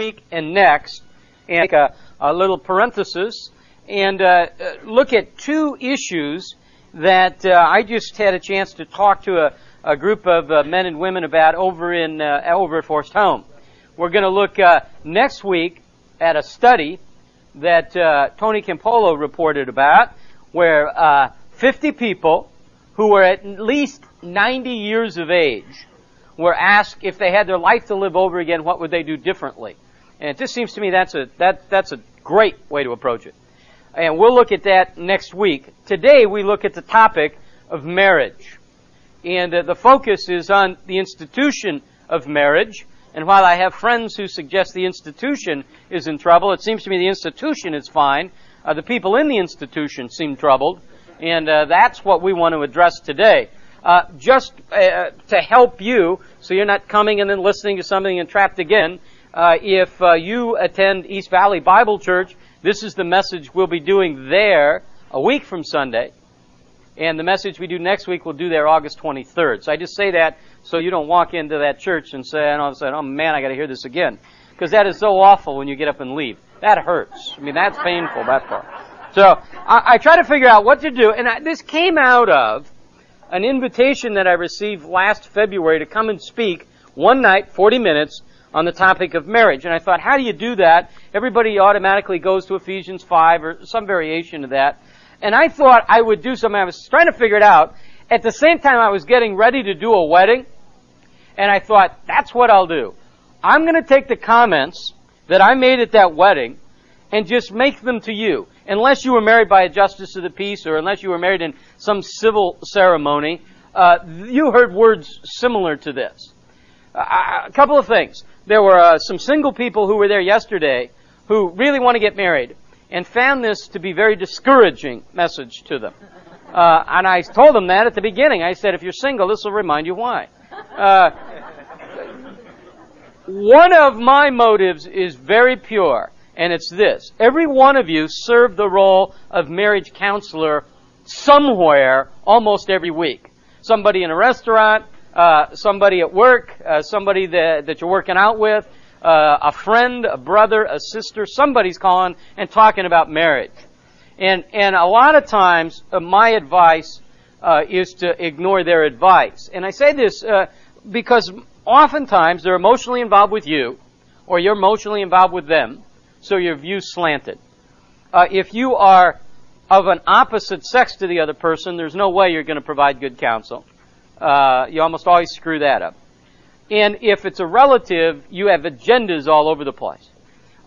week and next, and make a, a little parenthesis and uh, look at two issues that uh, I just had a chance to talk to a, a group of uh, men and women about over in uh, over at Forest Home. We're going to look uh, next week at a study that uh, Tony Campolo reported about, where 50 people who were at least 90 years of age were asked if they had their life to live over again, what would they do differently? And it just seems to me that's a that that's a great way to approach it. And we'll look at that next week. Today we look at the topic of marriage. And uh, the focus is on the institution of marriage. And while I have friends who suggest the institution is in trouble, it seems to me the institution is fine. Uh, the people in the institution seem troubled. And uh, that's what we want to address today. Uh, just uh, to help you, so you're not coming and then listening to something and trapped again, uh, if you attend East Valley Bible Church, this is the message we'll be doing there a week from Sunday. And the message we do next week we'll do there August 23rd. So I just say that so you don't walk into that church and say, and all of a sudden, oh man, I gotta hear this again. Because that is so awful when you get up and leave. That hurts. I mean, that's painful, that part. So, I, I try to figure out what to do, and I, this came out of an invitation that I received last February to come and speak one night, 40 minutes, on the topic of marriage. And I thought, how do you do that? Everybody automatically goes to Ephesians 5 or some variation of that. And I thought I would do something. I was trying to figure it out. At the same time, I was getting ready to do a wedding. And I thought, that's what I'll do. I'm going to take the comments that I made at that wedding and just make them to you. Unless you were married by a justice of the peace or unless you were married in some civil ceremony, uh, you heard words similar to this. Uh, a couple of things there were uh, some single people who were there yesterday who really want to get married and found this to be very discouraging message to them. Uh, and I told them that at the beginning. I said, if you're single, this will remind you why. Uh, one of my motives is very pure, and it's this. Every one of you served the role of marriage counselor somewhere almost every week. Somebody in a restaurant, uh, somebody at work, uh, somebody that, that you're working out with, uh, a friend, a brother, a sister, somebody's calling and talking about marriage. And, and a lot of times, uh, my advice uh, is to ignore their advice. And I say this because oftentimes they're emotionally involved with you, or you're emotionally involved with them, so your view's slanted. if you are of an opposite sex to the other person, there's no way you're going to provide good counsel uh, you almost always screw that up. And if it's a relative, you have agendas all over the place.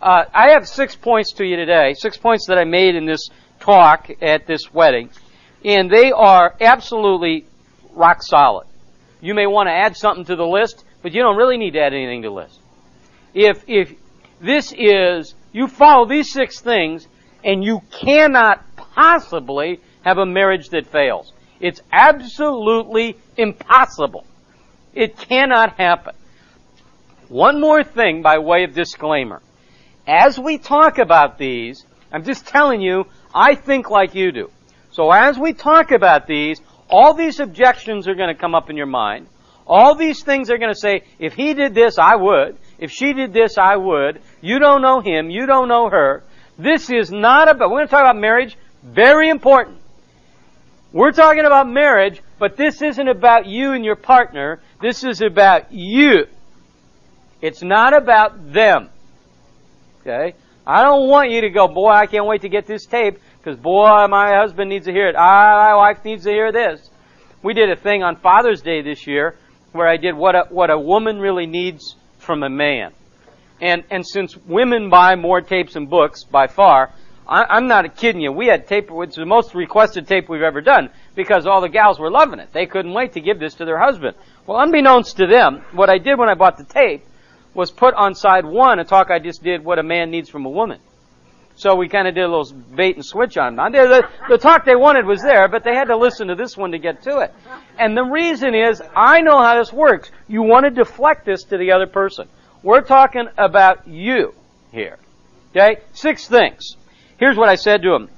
Uh, I have six points to you today, six points that I made in this talk at this wedding, and they are absolutely rock solid. You may want to add something to the list, but you don't really need to add anything to the list. If, if this is, you follow these six things, and you cannot possibly have a marriage that fails. It's absolutely impossible. It cannot happen. One more thing by way of disclaimer. As we talk about these, I'm just telling you, I think like you do. So as we talk about these, all these objections are going to come up in your mind. All these things are going to say, if he did this, I would. If she did this, I would. You don't know him. You don't know her. This is not about, we're going to talk about marriage. Very important. We're talking about marriage, but this isn't about you and your partner. This is about you. It's not about them. Okay? I don't want you to go, boy, I can't wait to get this tape because boy, my husband needs to hear it. I, my wife needs to hear this. We did a thing on Father's Day this year where I did what a, what a woman really needs from a man. And, and since women buy more tapes and books by far, I, am not kidding you. We had tape, it's the most requested tape we've ever done because all the gals were loving it. They couldn't wait to give this to their husband. Well, unbeknownst to them, what I did when I bought the tape was put on side one a talk I just did, what a man needs from a woman. So we kind of did a little bait and switch on them. The, the talk they wanted was there, but they had to listen to this one to get to it. And the reason is, I know how this works. You want to deflect this to the other person. We're talking about you here. Okay? Six things. Here's what I said to him.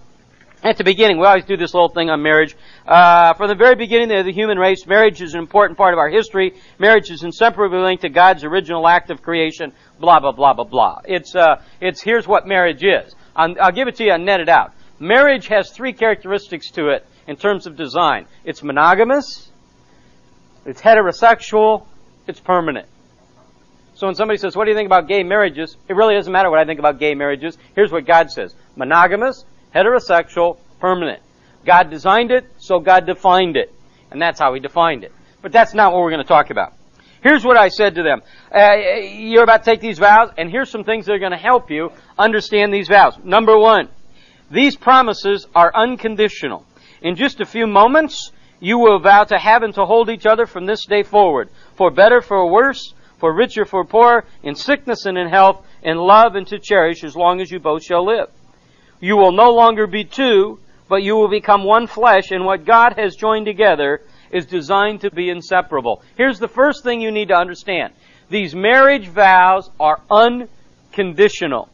at the beginning, we always do this little thing on marriage. Uh, from the very beginning of the human race, marriage is an important part of our history. Marriage is inseparably linked to God's original act of creation. Blah blah blah blah blah. It's uh, it's here's what marriage is. I'll, I'll give it to you and net it out. Marriage has three characteristics to it in terms of design. It's monogamous, it's heterosexual, it's permanent. So when somebody says, what do you think about gay marriages? It really doesn't matter what I think about gay marriages. Here's what God says. Monogamous, heterosexual, permanent. God designed it, so God defined it. And that's how He defined it. But that's not what we're going to talk about. Here's what I said to them. Uh, you're about to take these vows, and here's some things that are going to help you understand these vows. Number one, these promises are unconditional. In just a few moments, you will vow to have and to hold each other from this day forward, for better, for worse, for richer, for poorer, in sickness and in health, in love and to cherish as long as you both shall live. You will no longer be two, but you will become one flesh, and what God has joined together is designed to be inseparable. Here's the first thing you need to understand. These marriage vows are unconditional.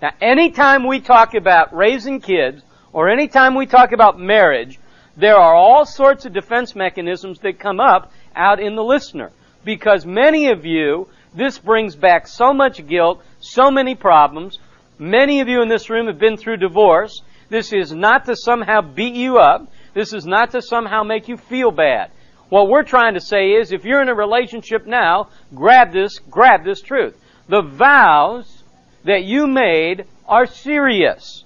Now, anytime we talk about raising kids, or anytime we talk about marriage, there are all sorts of defense mechanisms that come up out in the listener. Because many of you, this brings back so much guilt, so many problems, Many of you in this room have been through divorce. This is not to somehow beat you up. This is not to somehow make you feel bad. What we're trying to say is if you're in a relationship now, grab this, grab this truth. The vows that you made are serious.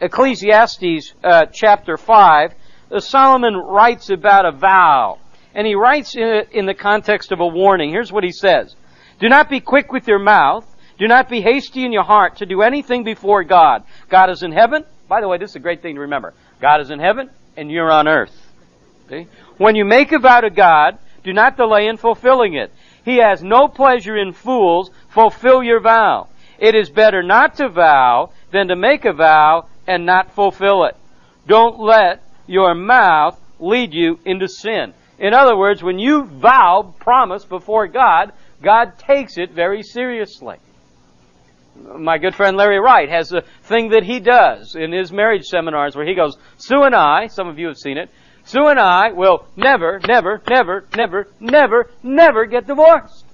Ecclesiastes uh, chapter 5, uh, Solomon writes about a vow. And he writes in, in the context of a warning. Here's what he says. Do not be quick with your mouth do not be hasty in your heart to do anything before God. God is in heaven. By the way, this is a great thing to remember. God is in heaven and you're on earth. When you make a vow to God, do not delay in fulfilling it. He has no pleasure in fools. Fulfill your vow. It is better not to vow than to make a vow and not fulfill it. Don't let your mouth lead you into sin. In other words, when you vow, promise before God, God takes it very seriously my good friend Larry Wright has a thing that he does in his marriage seminars where he goes, Sue and I, some of you have seen it, Sue and I will never, never, never, never, never, never get divorced.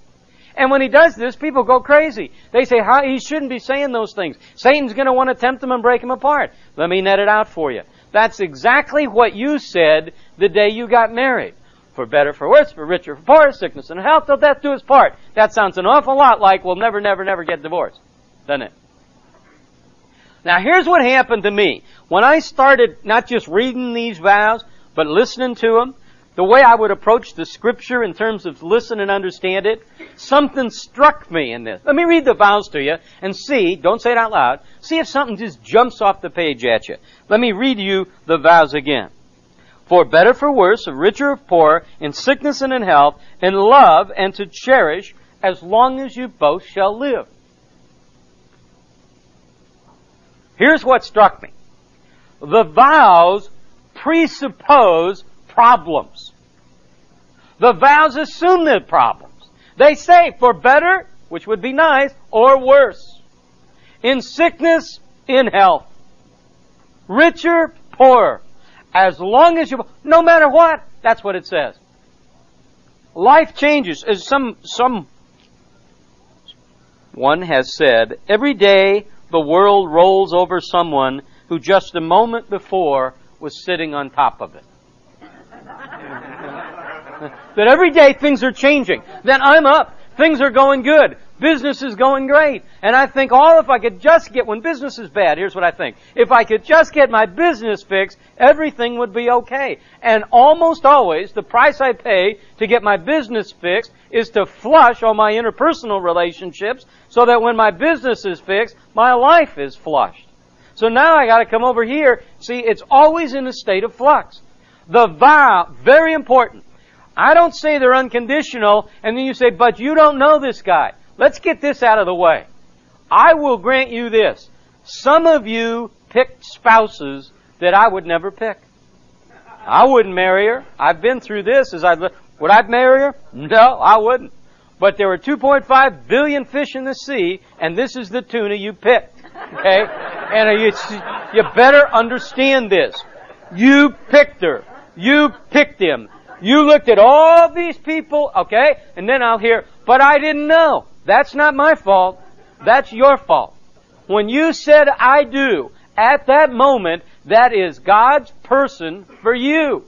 And when he does this, people go crazy. They say, How, he shouldn't be saying those things. Satan's going to want to tempt him and break him apart. Let me net it out for you. That's exactly what you said the day you got married. For better, for worse, for richer, for poorer, sickness and health, till death do his part. That sounds an awful lot like we'll never, never, never get divorced doesn't it? Now here's what happened to me. When I started not just reading these vows, but listening to them, the way I would approach the scripture in terms of listen and understand it, something struck me in this. Let me read the vows to you and see, don't say it out loud, see if something just jumps off the page at you. Let me read you the vows again. For better for worse, richer or poorer, in sickness and in health, in love and to cherish, as long as you both shall live. Here's what struck me. The vows presuppose problems. The vows assume the problems. They say for better, which would be nice, or worse. In sickness, in health. Richer, poorer. As long as you, no matter what, that's what it says. Life changes. As some, some, one has said, every day the world rolls over someone who just a moment before was sitting on top of it. that every day things are changing. Then I'm up. Things are going good. Business is going great. And I think, oh, if I could just get, when business is bad, here's what I think. If I could just get my business fixed, everything would be okay. And almost always, the price I pay to get my business fixed is to flush all my interpersonal relationships so that when my business is fixed, my life is flushed. So now I gotta come over here. See, it's always in a state of flux. The vow, very important. I don't say they're unconditional, and then you say, but you don't know this guy. Let's get this out of the way. I will grant you this. Some of you picked spouses that I would never pick. I wouldn't marry her. I've been through this as I would I marry her? No, I wouldn't. But there were 2.5 billion fish in the sea, and this is the tuna you picked. Okay? And you, You better understand this. You picked her. You picked him. You looked at all these people, okay? And then I'll hear, but I didn't know. That's not my fault. That's your fault. When you said I do, at that moment, that is God's person for you.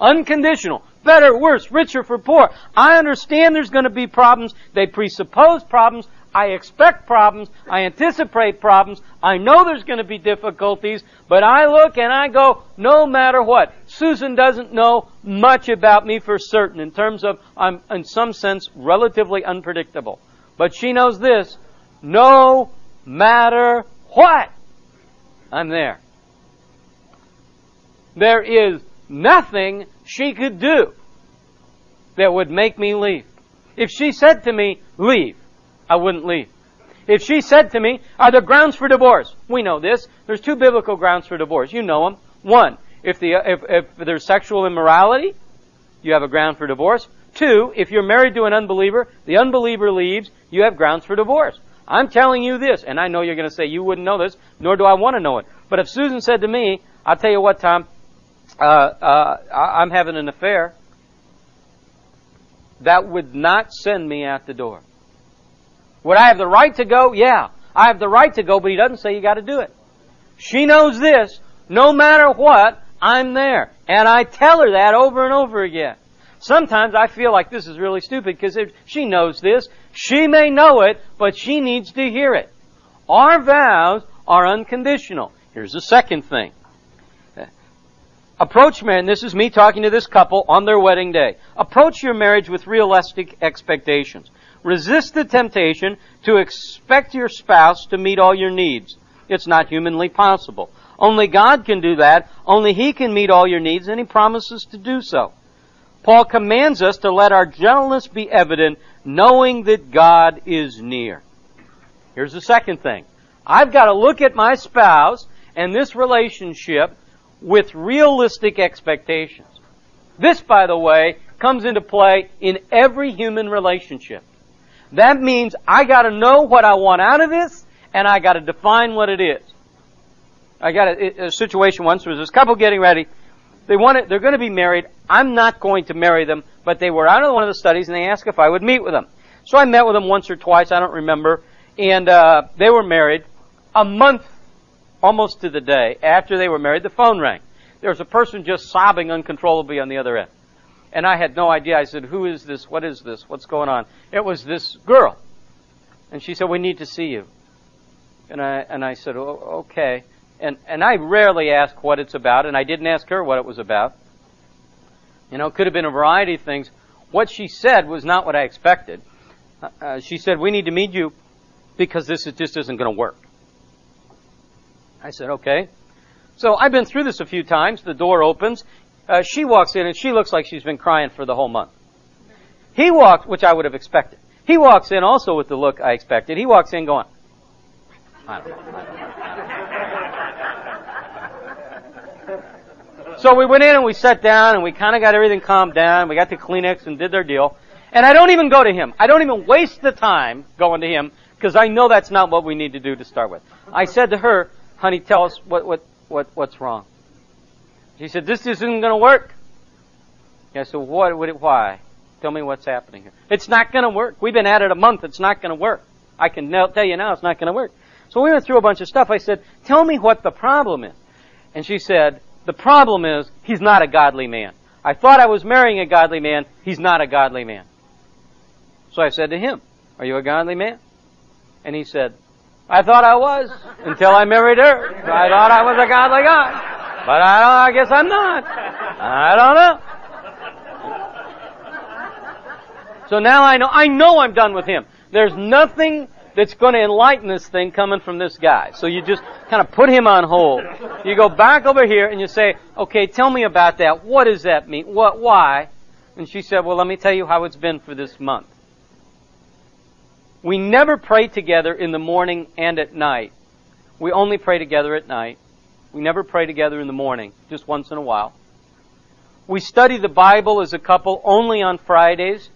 Unconditional. Better, worse, richer for poor. I understand there's going to be problems. They presuppose problems. I expect problems. I anticipate problems. I know there's going to be difficulties, but I look and I go, no matter what. Susan doesn't know much about me for certain in terms of I'm in some sense relatively unpredictable. But she knows this, no matter what, I'm there. There is nothing she could do that would make me leave. If she said to me, leave, I wouldn't leave. If she said to me, are there grounds for divorce? We know this. There's two biblical grounds for divorce. You know them. One, if, the, if, if there's sexual immorality, you have a ground for divorce. Two, if you're married to an unbeliever, the unbeliever leaves, you have grounds for divorce. I'm telling you this, and I know you're going to say you wouldn't know this, nor do I want to know it. But if Susan said to me, I'll tell you what, Tom, uh, uh, I'm having an affair, that would not send me out the door. Would I have the right to go? Yeah. I have the right to go, but he doesn't say you gotta do it. She knows this. No matter what, I'm there. And I tell her that over and over again. Sometimes I feel like this is really stupid because she knows this. She may know it, but she needs to hear it. Our vows are unconditional. Here's the second thing. Approach marriage, this is me talking to this couple on their wedding day. Approach your marriage with realistic expectations. Resist the temptation to expect your spouse to meet all your needs. It's not humanly possible. Only God can do that. Only He can meet all your needs, and He promises to do so. Paul commands us to let our gentleness be evident, knowing that God is near. Here's the second thing. I've got to look at my spouse and this relationship with realistic expectations. This, by the way, comes into play in every human relationship. That means I gotta know what I want out of this, and I gotta define what it is. I got a, a situation once, was this couple getting ready. They wanted, they're gonna be married. I'm not going to marry them, but they were out of one of the studies and they asked if I would meet with them. So I met with them once or twice, I don't remember, and, uh, they were married. A month almost to the day after they were married, the phone rang. There was a person just sobbing uncontrollably on the other end. And I had no idea. I said, who is this? What is this? What's going on? It was this girl. And she said, we need to see you. And I, and I said, oh, okay. And, and I rarely ask what it's about, and I didn't ask her what it was about. You know, it could have been a variety of things. What she said was not what I expected. Uh, uh she said, we need to meet you because this is, just isn't going to work. I said, okay. So I've been through this a few times. The door opens. Uh, she walks in and she looks like she's been crying for the whole month. He walks, which I would have expected. He walks in also with the look I expected. He walks in going, I don't know. I don't know. so we went in and we sat down and we kind of got everything calmed down. We got the Kleenex and did their deal. And I don't even go to him. I don't even waste the time going to him because I know that's not what we need to do to start with. I said to her, honey, tell us what, what, what, what's wrong. She said, this isn't going to work. I said, what, what, why? Tell me what's happening here. It's not going to work. We've been at it a month. It's not going to work. I can tell you now it's not going to work. So we went through a bunch of stuff. I said, tell me what the problem is. And she said, the problem is he's not a godly man. I thought I was marrying a godly man. He's not a godly man. So I said to him, are you a godly man? And he said, I thought I was until I married her. I thought I was a godly guy. But I don't, I guess I'm not. I don't know. So now I know, I know I'm done with him. There's nothing that's going to enlighten this thing coming from this guy. So you just kind of put him on hold. You go back over here and you say, okay, tell me about that. What does that mean? What, why? And she said, well, let me tell you how it's been for this month. We never pray together in the morning and at night. We only pray together at night. We never pray together in the morning, just once in a while. We study the Bible as a couple only on Fridays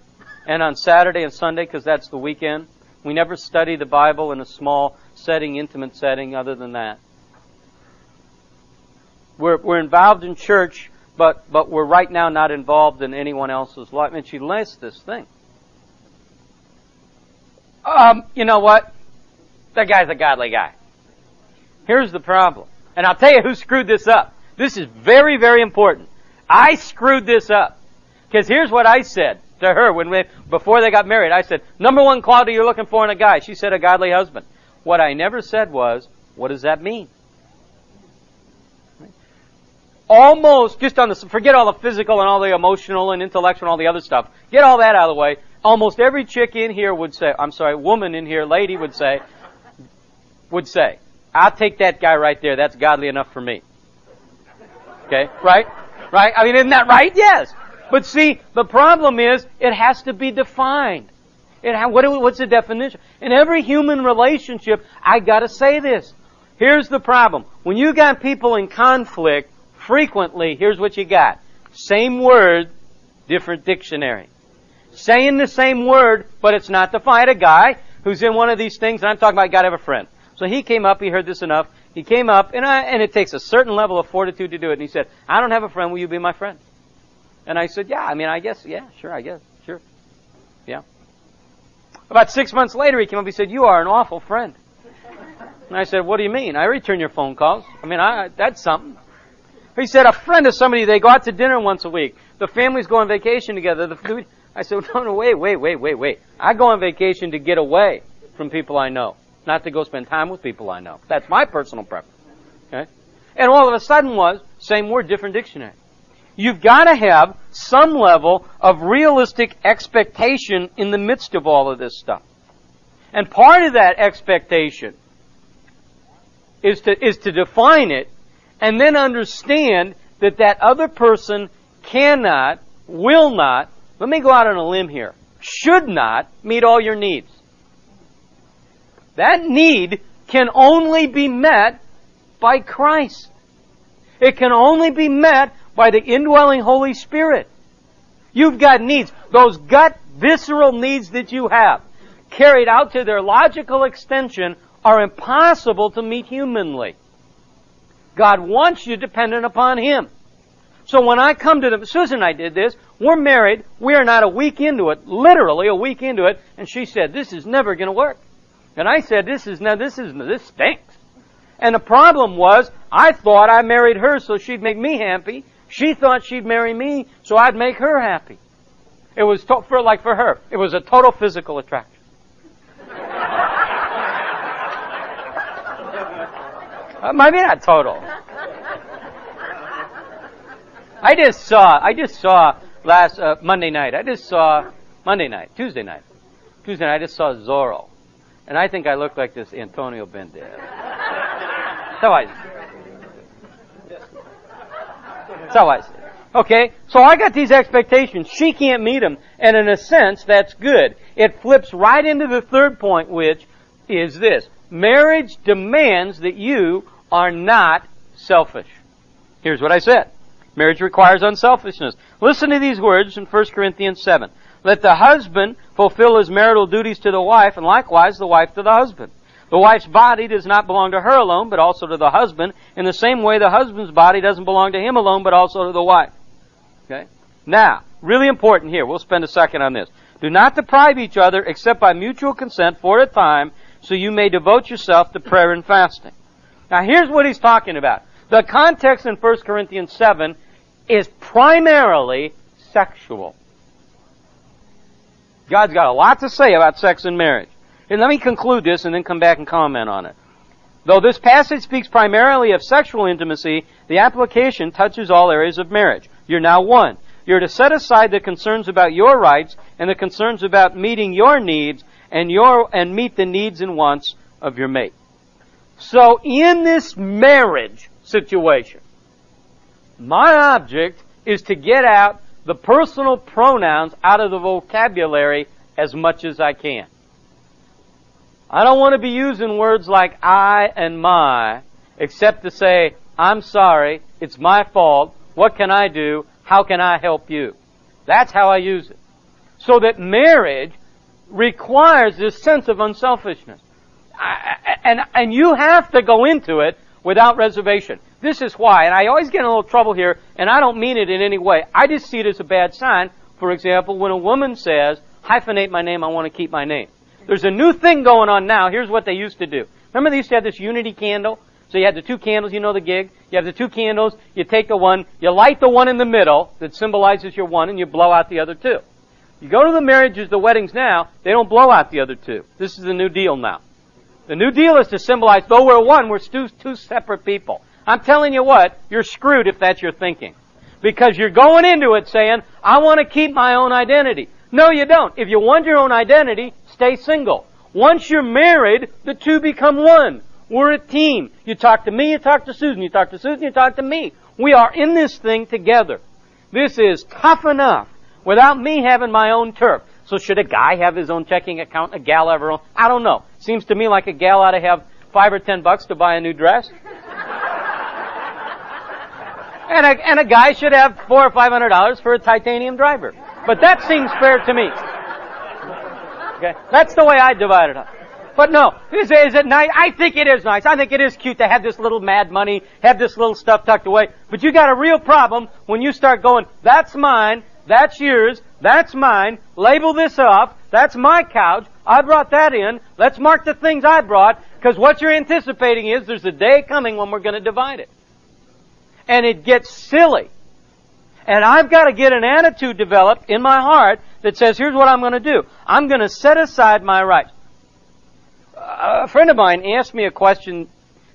and on Saturday and Sunday because that's the weekend. We never study the Bible in a small setting, intimate setting, other than that. We're, we're involved in church, but, but we're right now not involved in anyone else's life. And she lists this thing. Um, you know what? That guy's a godly guy. Here's the problem. And I'll tell you who screwed this up. This is very, very important. I screwed this up. Because here's what I said to her when we, before they got married. I said, number one quality you're looking for in a guy. She said, a godly husband. What I never said was, what does that mean? Almost, just on the, forget all the physical and all the emotional and intellectual and all the other stuff. Get all that out of the way. Almost every chick in here would say, I'm sorry, woman in here, lady would say, would say, I'll take that guy right there. That's godly enough for me. Okay? Right? Right? I mean, isn't that right? Yes. But see, the problem is, it has to be defined. It ha- what, what's the definition? In every human relationship, I gotta say this. Here's the problem. When you got people in conflict, frequently, here's what you got. Same word, different dictionary. Saying the same word, but it's not defined. A guy who's in one of these things, and I'm talking about, gotta have a friend. So he came up, he heard this enough, he came up, and, I, and it takes a certain level of fortitude to do it, and he said, I don't have a friend, will you be my friend? And I said, yeah, I mean, I guess, yeah, sure, I guess, sure. Yeah. About six months later, he came up, he said, you are an awful friend. And I said, what do you mean? I return your phone calls. I mean, I, that's something. He said, a friend is somebody, they go out to dinner once a week. The families go on vacation together. The food, I said, no, no, wait, wait, wait, wait, wait. I go on vacation to get away from people I know, not to go spend time with people I know. That's my personal preference. Okay? And all of a sudden was, same word, different dictionary. You've got to have some level of realistic expectation in the midst of all of this stuff. And part of that expectation is to, is to define it and then understand that that other person cannot, will not, let me go out on a limb here, should not meet all your needs. That need can only be met by Christ. It can only be met by the indwelling Holy Spirit. You've got needs. Those gut, visceral needs that you have, carried out to their logical extension, are impossible to meet humanly. God wants you dependent upon Him. So when I come to the, Susan and I did this, we're married, we are not a week into it, literally a week into it, and she said, this is never gonna work. And I said, this is, now this is, this stinks. And the problem was, I thought I married her so she'd make me happy, she thought she'd marry me, so I'd make her happy. It was to, for like for her. It was a total physical attraction. maybe not total. I just saw. I just saw last uh, Monday night. I just saw Monday night, Tuesday night, Tuesday night. I just saw Zorro, and I think I look like this Antonio Banderas. so I how I. Okay? So I got these expectations. She can't meet them. And in a sense, that's good. It flips right into the third point, which is this. Marriage demands that you are not selfish. Here's what I said. Marriage requires unselfishness. Listen to these words in 1 Corinthians 7. Let the husband fulfill his marital duties to the wife, and likewise the wife to the husband. The wife's body does not belong to her alone, but also to the husband. In the same way, the husband's body doesn't belong to him alone, but also to the wife. Okay? Now, really important here. We'll spend a second on this. Do not deprive each other except by mutual consent for a time, so you may devote yourself to prayer and fasting. Now here's what he's talking about. The context in 1 Corinthians 7 is primarily sexual. God's got a lot to say about sex and marriage. And let me conclude this and then come back and comment on it. Though this passage speaks primarily of sexual intimacy, the application touches all areas of marriage. You're now one. You're to set aside the concerns about your rights and the concerns about meeting your needs and your, and meet the needs and wants of your mate. So in this marriage situation, my object is to get out the personal pronouns out of the vocabulary as much as I can. I don't want to be using words like I and my, except to say, I'm sorry, it's my fault, what can I do, how can I help you? That's how I use it. So that marriage requires this sense of unselfishness. I, and, and you have to go into it without reservation. This is why, and I always get in a little trouble here, and I don't mean it in any way. I just see it as a bad sign. For example, when a woman says, hyphenate my name, I want to keep my name. There's a new thing going on now. Here's what they used to do. Remember they used to have this unity candle? So you had the two candles, you know the gig. You have the two candles, you take the one, you light the one in the middle that symbolizes your one, and you blow out the other two. You go to the marriages, the weddings now, they don't blow out the other two. This is the new deal now. The new deal is to symbolize, though we're one, we're two, two separate people. I'm telling you what, you're screwed if that's your thinking. Because you're going into it saying, I want to keep my own identity. No, you don't. If you want your own identity, stay single. Once you're married, the two become one. We're a team. You talk to me, you talk to Susan, you talk to Susan, you talk to me. We are in this thing together. This is tough enough without me having my own turf. So should a guy have his own checking account, a gal have her own? I don't know. Seems to me like a gal ought to have five or ten bucks to buy a new dress. And, a, and a guy should have four or five hundred dollars for a titanium driver. But that seems fair to me. Okay? That's the way I divide it up. But no, is, is it nice? I think it is nice. I think it is cute to have this little mad money, have this little stuff tucked away. But you got a real problem when you start going, that's mine, that's yours, that's mine, label this off, that's my couch, I brought that in, let's mark the things I brought, because what you're anticipating is there's a day coming when we're going to divide it. And it gets silly. And I've got to get an attitude developed in my heart that says, here's what I'm going to do. I'm going to set aside my rights a friend of mine asked me a question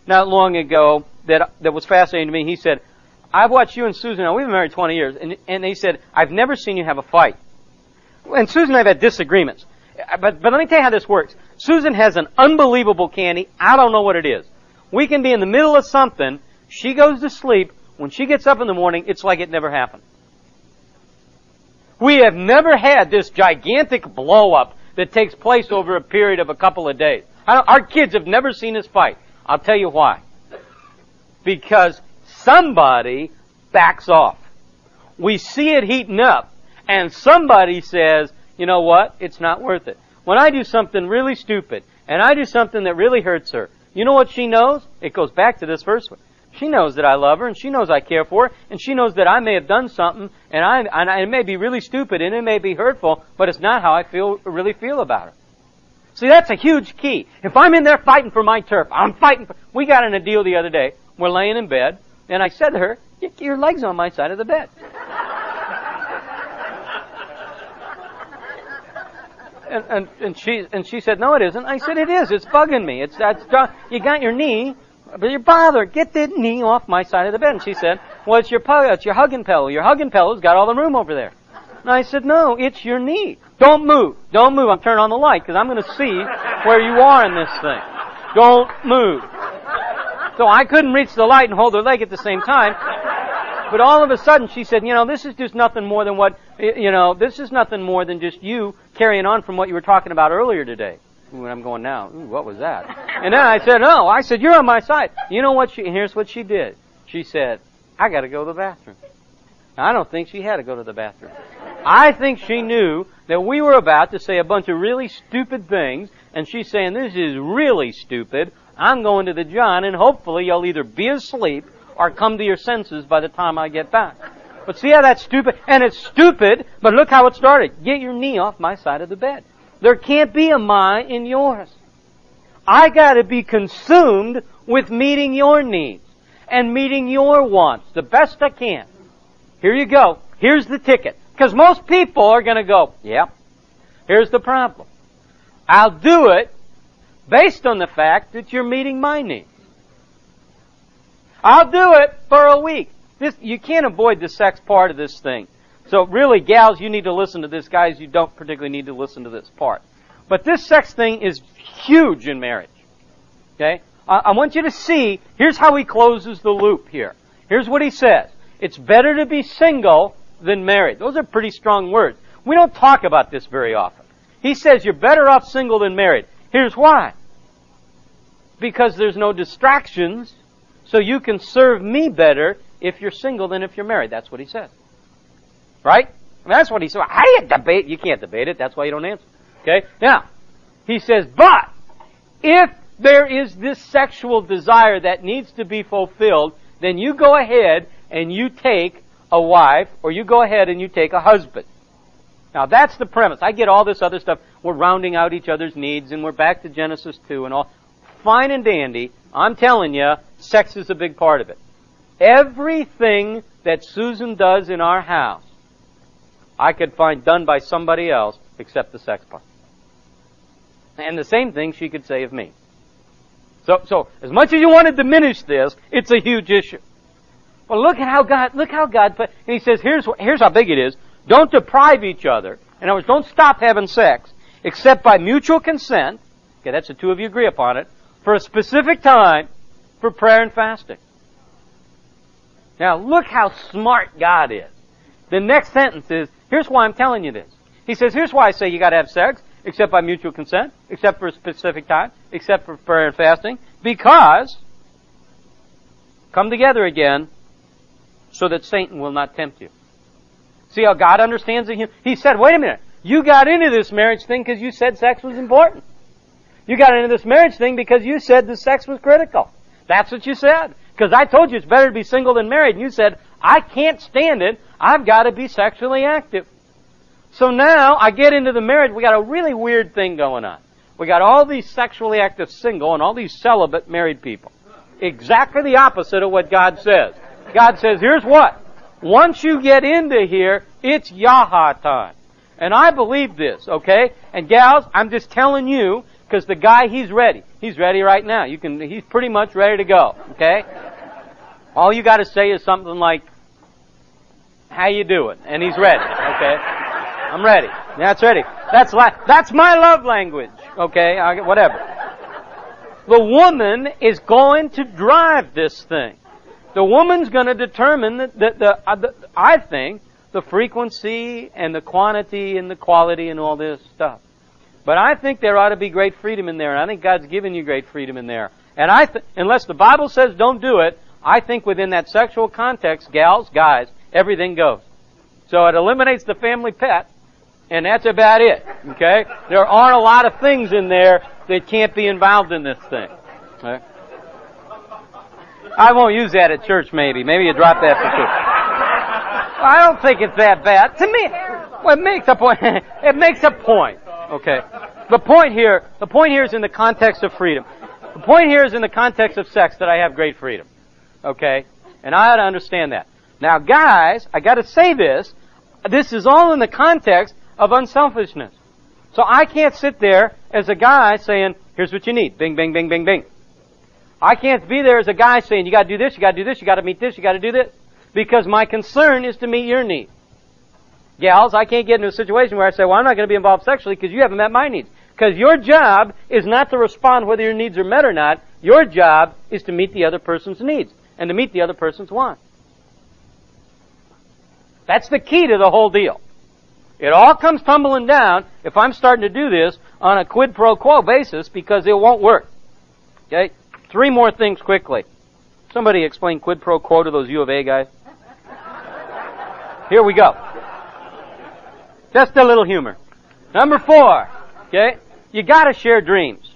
not long ago that that was fascinating to me. He said, "I've watched you and Susan. Now we've been married 20 years, and and he said I've never seen you have a fight. And Susan and I've had disagreements, uh, but but let me tell you how this works. Susan has an unbelievable candy. I don't know what it is. We can be in the middle of something. She goes to sleep. When she gets up in the morning, it's like it never happened. We have never had this gigantic blow up that takes place over a period of a couple of days. Our kids have never seen us fight. I'll tell you why. Because somebody backs off. We see it heating up, and somebody says, you know what? It's not worth it. When I do something really stupid, and I do something that really hurts her, you know what she knows? It goes back to this first one. She knows that I love her, and she knows I care for her, and she knows that I may have done something, and I, and it may be really stupid, and it may be hurtful, but it's not how I feel, really feel about her. See, that's a huge key. If I'm in there fighting for my turf, I'm fighting for, we got in a deal the other day. We're laying in bed, and I said to her, your leg's on my side of the bed. and, and, and she, and she said, no it isn't. I said, it is. It's bugging me. It's, that's, you got your knee, but you're bothered. Get that knee off my side of the bed. And she said, well, it's your, it's your hugging pillow. Your hugging pillow's got all the room over there. And I said, no, it's your knee. Don't move. Don't move. I'm turning on the light because I'm going to see where you are in this thing. Don't move. So I couldn't reach the light and hold her leg at the same time. But all of a sudden she said, you know, this is just nothing more than what, you know, this is nothing more than just you carrying on from what you were talking about earlier today. Ooh, I'm going now, what was that? And then I said, no, I said, you're on my side. You know what she, here's what she did. She said, I gotta go to the bathroom. I don't think she had to go to the bathroom. I think she knew that we were about to say a bunch of really stupid things, and she's saying, this is really stupid. I'm going to the John, and hopefully you'll either be asleep or come to your senses by the time I get back. But see how that's stupid? And it's stupid, but look how it started. Get your knee off my side of the bed. There can't be a my in yours. I gotta be consumed with meeting your needs and meeting your wants the best I can. Here you go. Here's the ticket. Because most people are to go, yep, here's the problem. I'll do it based on the fact that you're meeting my needs. I'll do it for a week. This, you can't avoid the sex part of this thing. So really, gals, you need to listen to this. Guys, you don't particularly need to listen to this part. But this sex thing is huge in marriage. Okay? I, I want you to see, here's how he closes the loop here. Here's what he says. It's better to be single than married. Those are pretty strong words. We don't talk about this very often. He says you're better off single than married. Here's why. Because there's no distractions, so you can serve me better if you're single than if you're married. That's what he says. Right? I mean, that's what he said. How do you debate? You can't debate it. That's why you don't answer. Okay? Now, he says, but if there is this sexual desire that needs to be fulfilled, then you go ahead and you take a wife or you go ahead and you take a husband. Now that's the premise. I get all this other stuff. We're rounding out each other's needs and we're back to Genesis 2 and all. Fine and dandy. I'm telling you, sex is a big part of it. Everything that Susan does in our house, I could find done by somebody else except the sex part. And the same thing she could say of me. So, so as much as you want to diminish this, it's a huge issue. Well, look at how God, look how God put, and he says, here's, here's how big it is. Don't deprive each other. In other words, don't stop having sex, except by mutual consent. Okay, that's the two of you agree upon it. For a specific time, for prayer and fasting. Now, look how smart God is. The next sentence is, here's why I'm telling you this. He says, here's why I say you gotta have sex, except by mutual consent, except for a specific time, except for prayer and fasting, because come together again so that Satan will not tempt you. See how God understands human? He said, wait a minute, you got into this marriage thing because you said sex was important. You got into this marriage thing because you said the sex was critical. That's what you said. Because I told you it's better to be single than married, and you said, I can't stand it, I've got to be sexually active. So now I get into the marriage, we got a really weird thing going on. We got all these sexually active single and all these celibate married people. Exactly the opposite of what God says. God says, here's what. Once you get into here, it's Yaha time. And I believe this, okay? And gals, I'm just telling you, because the guy, he's ready. He's ready right now. You can, he's pretty much ready to go, okay? All you gotta say is something like, how you doing? And he's ready, okay? I'm ready. That's ready. That's la- that's my love language, okay? I, whatever. The woman is going to drive this thing. The woman's going to determine the, the, the, uh, the, I think, the frequency and the quantity and the quality and all this stuff. But I think there ought to be great freedom in there, and I think God's given you great freedom in there. And I, th- unless the Bible says don't do it, I think within that sexual context, gals, guys, everything goes. So it eliminates the family pet, and that's about it. Okay? There aren't a lot of things in there that can't be involved in this thing. Okay? I won't use that at church maybe. Maybe you drop that for church. I don't think it's that bad. To me, well, it makes a point. it makes a point. Okay. The point here, the point here is in the context of freedom. The point here is in the context of sex that I have great freedom. Okay? And I ought to understand that. Now guys, I gotta say this, this is all in the context of unselfishness. So I can't sit there as a guy saying, here's what you need. Bing, bing, bing, bing, bing. I can't be there as a guy saying, you gotta do this, you gotta do this, you gotta meet this, you gotta do this. Because my concern is to meet your needs. Gals, I can't get into a situation where I say, well, I'm not gonna be involved sexually because you haven't met my needs. Because your job is not to respond whether your needs are met or not. Your job is to meet the other person's needs and to meet the other person's wants. That's the key to the whole deal. It all comes tumbling down if I'm starting to do this on a quid pro quo basis because it won't work. Okay? Three more things quickly. Somebody explain quid pro quo to those U of A guys. Here we go. Just a little humor. Number four, okay? You gotta share dreams.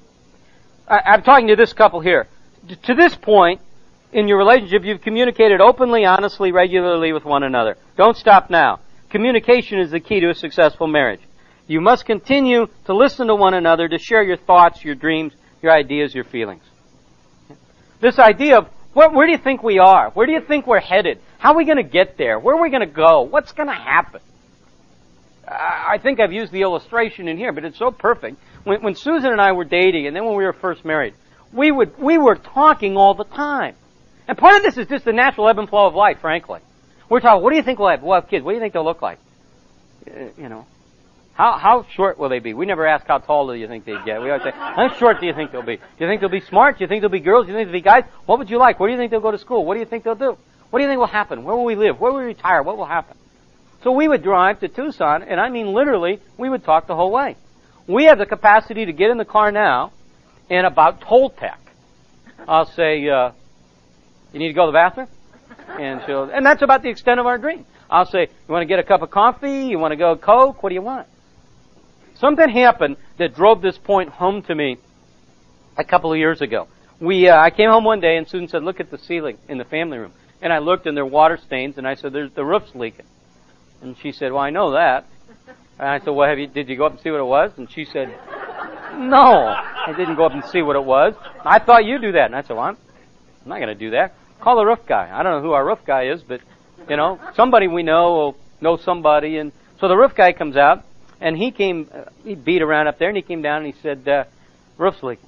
I, am talking to this couple here. To this point, in your relationship, you've communicated openly, honestly, regularly with one another. Don't stop now. Communication is the key to a successful marriage. You must continue to listen to one another, to share your thoughts, your dreams, your ideas, your feelings. This idea of where, where do you think we are? Where do you think we're headed? How are we going to get there? Where are we going to go? What's going to happen? I think I've used the illustration in here, but it's so perfect. When, when Susan and I were dating, and then when we were first married, we would we were talking all the time. And part of this is just the natural ebb and flow of life, frankly. We're talking, what do you think we'll have? We'll have kids. What do you think they'll look like? Uh, you know, how, how short will they be? We never ask how tall do you think they'd get. We always say, how short do you think they'll be? Do you think they'll be smart? Do you think they'll be girls? Do you think they'll be guys? What would you like? Where do you think they'll go to school? What do you think they'll do? What do you think will happen? Where will we live? Where will we retire? What will happen? So we would drive to Tucson, and I mean literally, we would talk the whole way. We have the capacity to get in the car now, and about Toltec, I'll say, uh, you need to go to the bathroom? And she'll, and that's about the extent of our dream. I'll say, you want to get a cup of coffee? You want to go Coke? What do you want? Something happened that drove this point home to me a couple of years ago. We, uh, I came home one day and Susan said, look at the ceiling in the family room. And I looked and there were water stains and I said, there's, the roof's leaking. And she said, well, I know that. And I said, well, have you, did you go up and see what it was? And she said, no, I didn't go up and see what it was. I thought you'd do that. And I said, well, I'm, I'm not going to do that. Call the roof guy. I don't know who our roof guy is, but, you know, somebody we know will know somebody. And so the roof guy comes out and he came, uh, he beat around up there and he came down and he said, uh, roof's leaking.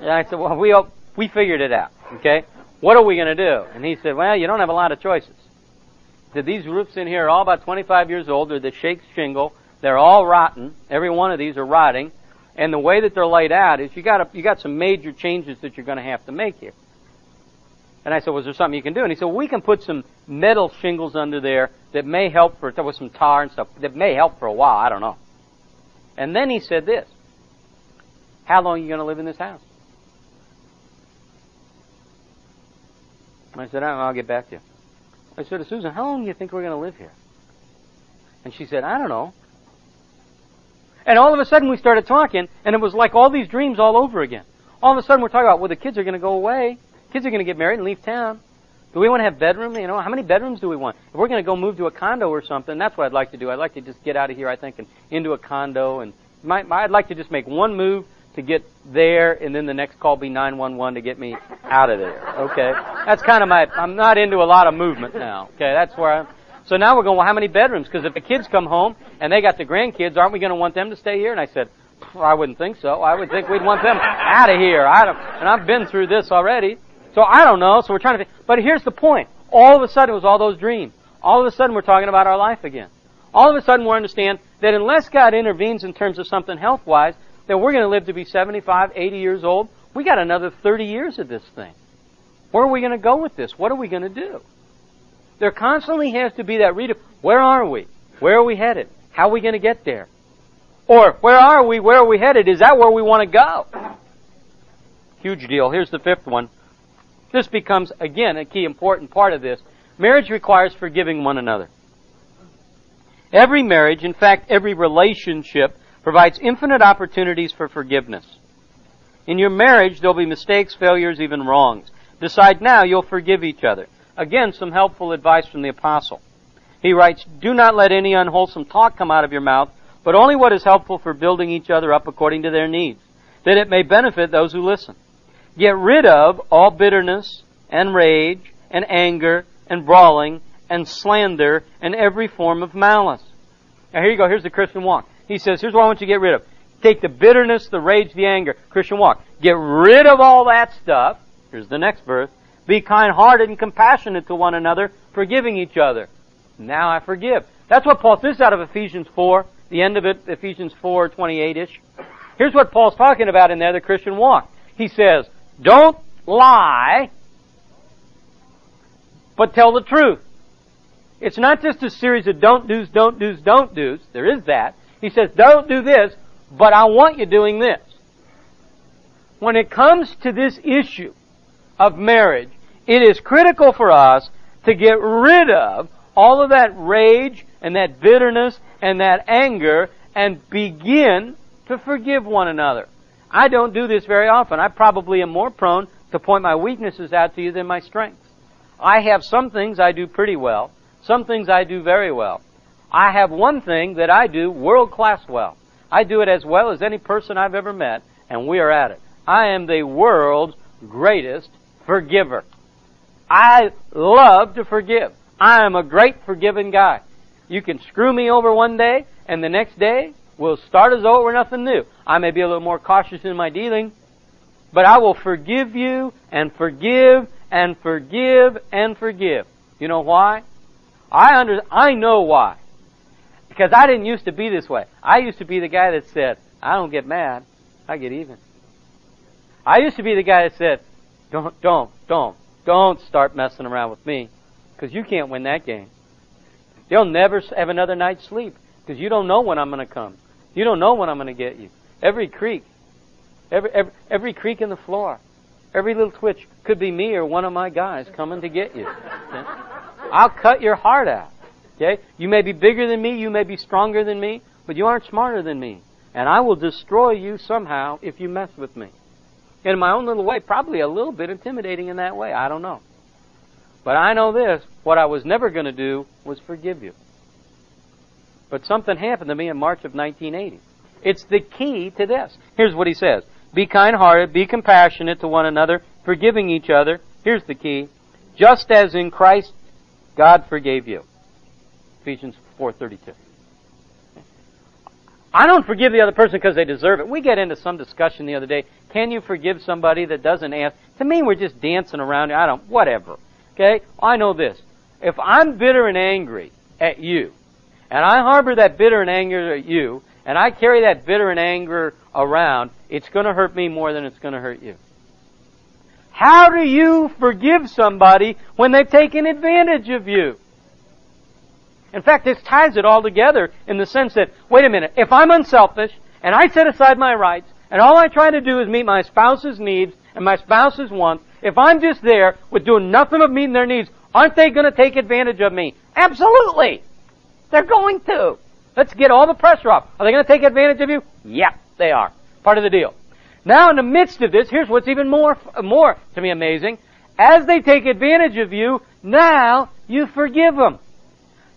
And I said, well, we, we figured it out. Okay. What are we going to do? And he said, well, you don't have a lot of choices. He these roofs in here are all about 25 years old. They're the shake shingle. They're all rotten. Every one of these are rotting. And the way that they're laid out is you got you got some major changes that you're going to have to make here. And I said, was there something you can do? And he said, well, we can put some metal shingles under there that may help for, with some tar and stuff, that may help for a while. I don't know. And then he said this, how long are you going to live in this house? I said, I'll get back to you. I said to Susan, how long do you think we're going to live here? And she said, I don't know. And all of a sudden we started talking, and it was like all these dreams all over again. All of a sudden we're talking about, well, the kids are going to go away. Kids are going to get married and leave town. Do we want to have bedroom? You know, how many bedrooms do we want? If we're going to go move to a condo or something, that's what I'd like to do. I'd like to just get out of here, I think, and into a condo. And my, my, I'd like to just make one move to get there, and then the next call be 911 to get me out of there. Okay, that's kind of my. I'm not into a lot of movement now. Okay, that's where I'm. So now we're going. Well, how many bedrooms? Because if the kids come home and they got the grandkids, aren't we going to want them to stay here? And I said, I wouldn't think so. I would think we'd want them out of here. I don't, and I've been through this already. So I don't know. So we're trying to. But here's the point. All of a sudden, it was all those dreams. All of a sudden, we're talking about our life again. All of a sudden, we understand that unless God intervenes in terms of something health-wise, that we're going to live to be 75, 80 years old. We got another 30 years of this thing. Where are we going to go with this? What are we going to do? There constantly has to be that read of, where are we? Where are we headed? How are we going to get there? Or, where are we? Where are we headed? Is that where we want to go? Huge deal. Here's the fifth one. This becomes, again, a key important part of this. Marriage requires forgiving one another. Every marriage, in fact, every relationship, provides infinite opportunities for forgiveness. In your marriage, there'll be mistakes, failures, even wrongs. Decide now you'll forgive each other. Again, some helpful advice from the apostle. He writes, Do not let any unwholesome talk come out of your mouth, but only what is helpful for building each other up according to their needs, that it may benefit those who listen. Get rid of all bitterness and rage and anger and brawling and slander and every form of malice. Now here you go. Here's the Christian walk. He says, here's what I want you to get rid of. Take the bitterness, the rage, the anger. Christian walk. Get rid of all that stuff. Here's the next verse. Be kind-hearted and compassionate to one another, forgiving each other. Now I forgive. That's what Paul, this is out of Ephesians 4, the end of it, Ephesians 4, 28-ish. Here's what Paul's talking about in there, the Christian walk. He says, don't lie, but tell the truth. It's not just a series of don't do's, don't do's, don't do's. There is that. He says, don't do this, but I want you doing this. When it comes to this issue of marriage, it is critical for us to get rid of all of that rage and that bitterness and that anger and begin to forgive one another. I don't do this very often. I probably am more prone to point my weaknesses out to you than my strengths. I have some things I do pretty well, some things I do very well. I have one thing that I do world class well. I do it as well as any person I've ever met, and we are at it. I am the world's greatest forgiver. I love to forgive. I am a great forgiving guy. You can screw me over one day, and the next day we'll start as though it were nothing new. I may be a little more cautious in my dealing, but I will forgive you and forgive and forgive and forgive. You know why? I under, I know why. Because I didn't used to be this way. I used to be the guy that said, I don't get mad, I get even. I used to be the guy that said, don't, don't, don't, don't start messing around with me, because you can't win that game. You'll never have another night's sleep, because you don't know when I'm going to come. You don't know when I'm going to get you. Every creak, every, every, every creak in the floor, every little twitch could be me or one of my guys coming to get you. Okay? I'll cut your heart out. Okay? You may be bigger than me, you may be stronger than me, but you aren't smarter than me. and I will destroy you somehow if you mess with me. In my own little way, probably a little bit intimidating in that way. I don't know. But I know this what I was never going to do was forgive you. But something happened to me in March of 1980. It's the key to this. Here's what he says Be kind hearted, be compassionate to one another, forgiving each other. Here's the key. Just as in Christ God forgave you. Ephesians 4:32. I don't forgive the other person because they deserve it. We get into some discussion the other day. Can you forgive somebody that doesn't ask? To me, we're just dancing around. I don't, whatever. Okay? I know this. If I'm bitter and angry at you, and I harbor that bitter and anger at you, and I carry that bitter and anger around, it's going to hurt me more than it's going to hurt you. How do you forgive somebody when they've taken advantage of you? In fact, this ties it all together in the sense that, wait a minute, if I'm unselfish and I set aside my rights and all I try to do is meet my spouse's needs and my spouse's wants, if I'm just there with doing nothing but meeting their needs, aren't they going to take advantage of me? Absolutely! They're going to. Let's get all the pressure off. Are they going to take advantage of you? Yep, they are. Part of the deal. Now, in the midst of this, here's what's even more, more to me amazing. As they take advantage of you, now you forgive them.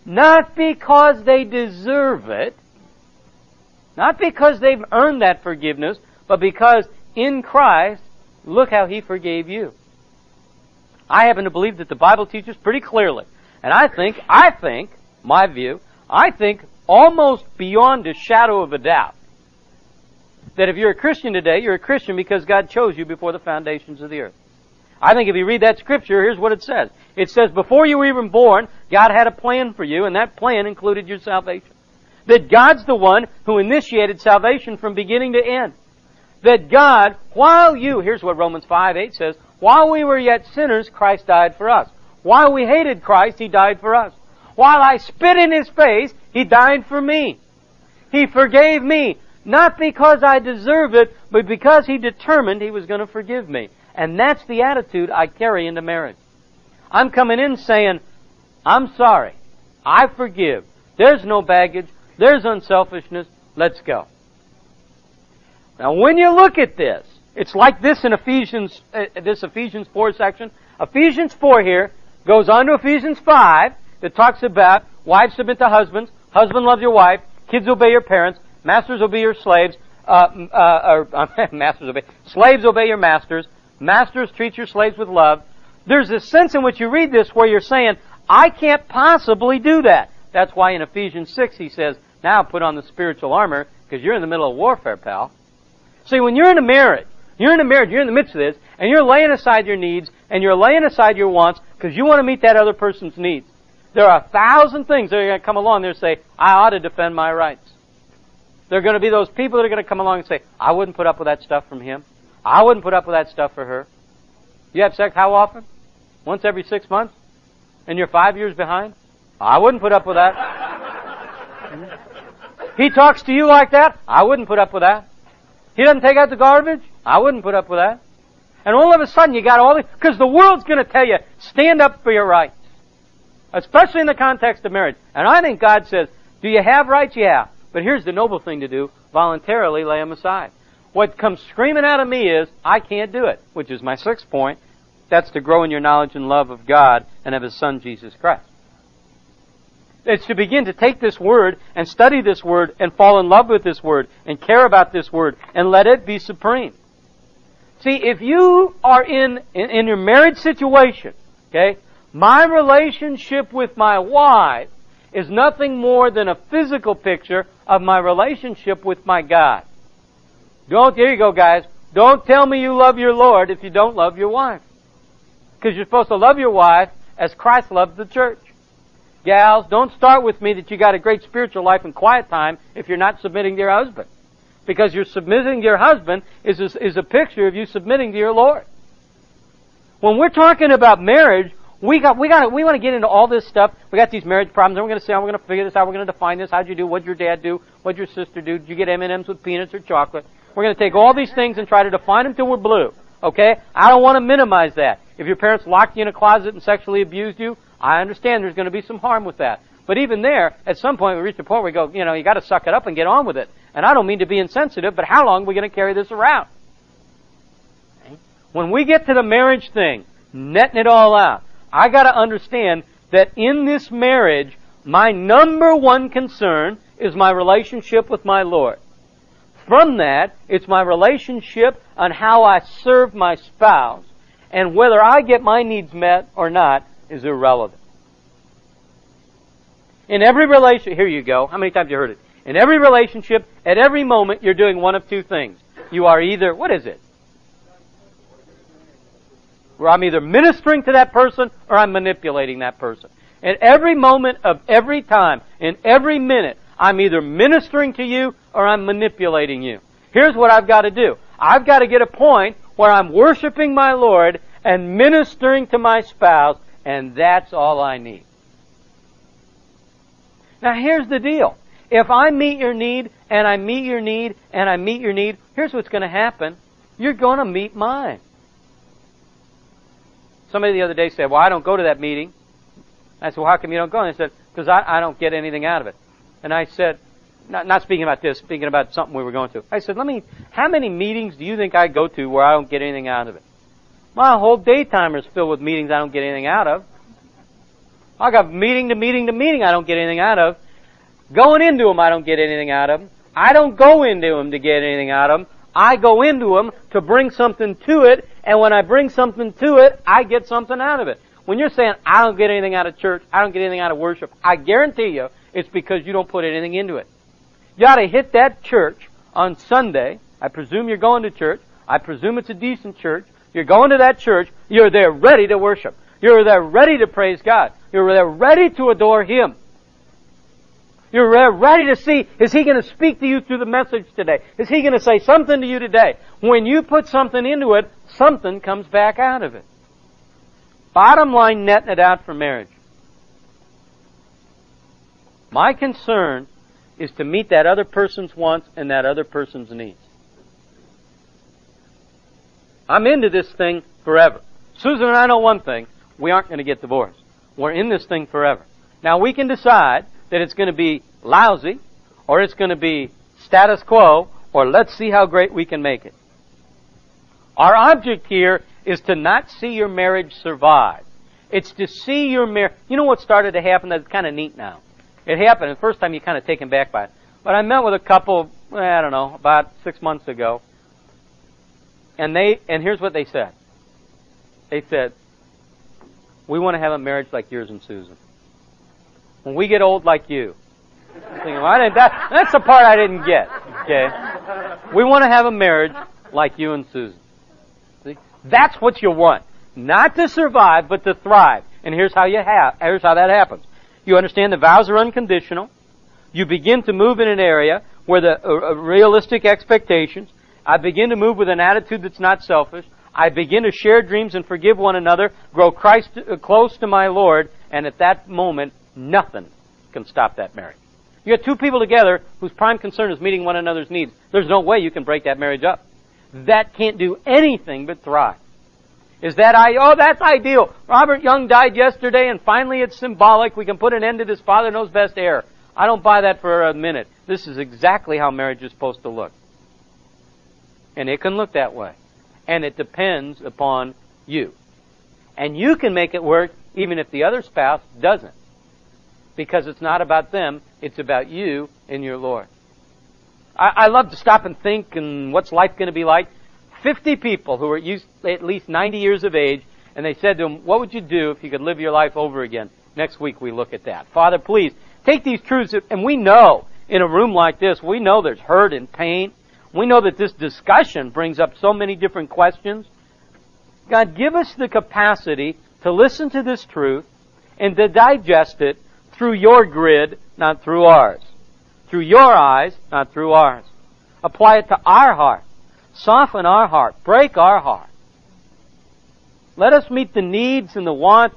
Not because they deserve it, not because they've earned that forgiveness, but because in Christ, look how He forgave you. I happen to believe that the Bible teaches pretty clearly. And I think, I think, my view, I think almost beyond a shadow of a doubt, that if you're a Christian today, you're a Christian because God chose you before the foundations of the earth. I think if you read that scripture, here's what it says. It says, before you were even born, God had a plan for you, and that plan included your salvation. That God's the one who initiated salvation from beginning to end. That God, while you, here's what Romans 5, 8 says, while we were yet sinners, Christ died for us. While we hated Christ, He died for us. While I spit in His face, He died for me. He forgave me, not because I deserve it, but because He determined He was going to forgive me. And that's the attitude I carry into marriage. I'm coming in saying, I'm sorry. I forgive. There's no baggage. There's unselfishness. Let's go. Now when you look at this, it's like this in Ephesians, uh, this Ephesians 4 section. Ephesians 4 here goes on to Ephesians 5 that talks about wives submit to husbands, husband love your wife, kids obey your parents, masters obey your slaves, uh, uh, or, masters obey, slaves obey your masters, masters treat your slaves with love, there's a sense in which you read this where you're saying, I can't possibly do that. That's why in Ephesians 6 he says, now put on the spiritual armor, because you're in the middle of warfare, pal. See, when you're in a marriage, you're in a marriage, you're in the midst of this, and you're laying aside your needs, and you're laying aside your wants, because you want to meet that other person's needs. There are a thousand things that are going to come along there and say, I ought to defend my rights. There are going to be those people that are going to come along and say, I wouldn't put up with that stuff from him. I wouldn't put up with that stuff for her. You have sex how often? Once every six months? And you're five years behind? I wouldn't put up with that. he talks to you like that? I wouldn't put up with that. He doesn't take out the garbage? I wouldn't put up with that. And all of a sudden you got all these, because the world's going to tell you, stand up for your rights. Especially in the context of marriage. And I think God says, do you have rights? Yeah. But here's the noble thing to do. Voluntarily lay them aside. What comes screaming out of me is, I can't do it, which is my sixth point. That's to grow in your knowledge and love of God and of His Son, Jesus Christ. It's to begin to take this word and study this word and fall in love with this word and care about this word and let it be supreme. See, if you are in, in, in your marriage situation, okay, my relationship with my wife is nothing more than a physical picture of my relationship with my God. Don't, there you go guys. Don't tell me you love your Lord if you don't love your wife. Because you're supposed to love your wife as Christ loved the church. Gals, don't start with me that you got a great spiritual life and quiet time if you're not submitting to your husband. Because you're submitting to your husband is a, is a picture of you submitting to your Lord. When we're talking about marriage, we got, we got, we want to get into all this stuff. We got these marriage problems, and we're going to say, we're going to figure this out. We're going to define this. How'd you do? What'd your dad do? What'd your sister do? Did you get M&Ms with peanuts or chocolate? We're going to take all these things and try to define them till we're blue. Okay? I don't want to minimize that. If your parents locked you in a closet and sexually abused you, I understand there's going to be some harm with that. But even there, at some point we reach a point where we go, you know, you got to suck it up and get on with it. And I don't mean to be insensitive, but how long are we going to carry this around? When we get to the marriage thing, netting it all out, I gotta understand that in this marriage, my number one concern is my relationship with my Lord. From that, it's my relationship on how I serve my spouse, and whether I get my needs met or not is irrelevant. In every relationship, here you go. How many times you heard it? In every relationship, at every moment, you're doing one of two things. You are either, what is it? Where I'm either ministering to that person or I'm manipulating that person. At every moment of every time, in every minute, I'm either ministering to you or I'm manipulating you. Here's what I've got to do. I've got to get a point where I'm worshiping my Lord and ministering to my spouse, and that's all I need. Now here's the deal. If I meet your need, and I meet your need, and I meet your need, here's what's going to happen. You're going to meet mine. Somebody the other day said, well, I don't go to that meeting. I said, well, how come you don't go? And they said, because I, I don't get anything out of it. And I said, not, not speaking about this, speaking about something we were going to. I said, let me, how many meetings do you think I go to where I don't get anything out of it? My whole daytimer is filled with meetings I don't get anything out of. I got meeting to meeting to meeting I don't get anything out of. Going into them I don't get anything out of them. I don't go into them to get anything out of them. I go into them to bring something to it, and when I bring something to it, I get something out of it. When you're saying, I don't get anything out of church, I don't get anything out of worship, I guarantee you, it's because you don't put anything into it. You ought to hit that church on Sunday. I presume you're going to church. I presume it's a decent church. You're going to that church. You're there ready to worship. You're there ready to praise God. You're there ready to adore Him. You're ready to see, is He going to speak to you through the message today? Is He going to say something to you today? When you put something into it, something comes back out of it. Bottom line, netting it out for marriage. My concern is to meet that other person's wants and that other person's needs. I'm into this thing forever. Susan and I know one thing. We aren't going to get divorced. We're in this thing forever. Now we can decide that it's going to be lousy or it's going to be status quo or let's see how great we can make it. Our object here is to not see your marriage survive. It's to see your marriage. You know what started to happen that's kind of neat now? It happened. The first time you kind of taken back by it. But I met with a couple, eh, I don't know, about six months ago. And they, and here's what they said. They said, we want to have a marriage like yours and Susan. When we get old like you. Thinking, well, that, that's the part I didn't get. Okay? We want to have a marriage like you and Susan. See? That's what you want. Not to survive, but to thrive. And here's how you have, here's how that happens. You understand the vows are unconditional. You begin to move in an area where the uh, uh, realistic expectations. I begin to move with an attitude that's not selfish. I begin to share dreams and forgive one another, grow Christ uh, close to my Lord, and at that moment, nothing can stop that marriage. You got two people together whose prime concern is meeting one another's needs. There's no way you can break that marriage up. That can't do anything but thrive. Is that I? Oh, that's ideal. Robert Young died yesterday, and finally it's symbolic. We can put an end to this Father knows best era. I don't buy that for a minute. This is exactly how marriage is supposed to look, and it can look that way, and it depends upon you, and you can make it work even if the other spouse doesn't, because it's not about them; it's about you and your Lord. I, I love to stop and think, and what's life going to be like? 50 people who were at least 90 years of age, and they said to him, What would you do if you could live your life over again? Next week we look at that. Father, please take these truths, and we know in a room like this, we know there's hurt and pain. We know that this discussion brings up so many different questions. God, give us the capacity to listen to this truth and to digest it through your grid, not through ours. Through your eyes, not through ours. Apply it to our heart Soften our heart. Break our heart. Let us meet the needs and the wants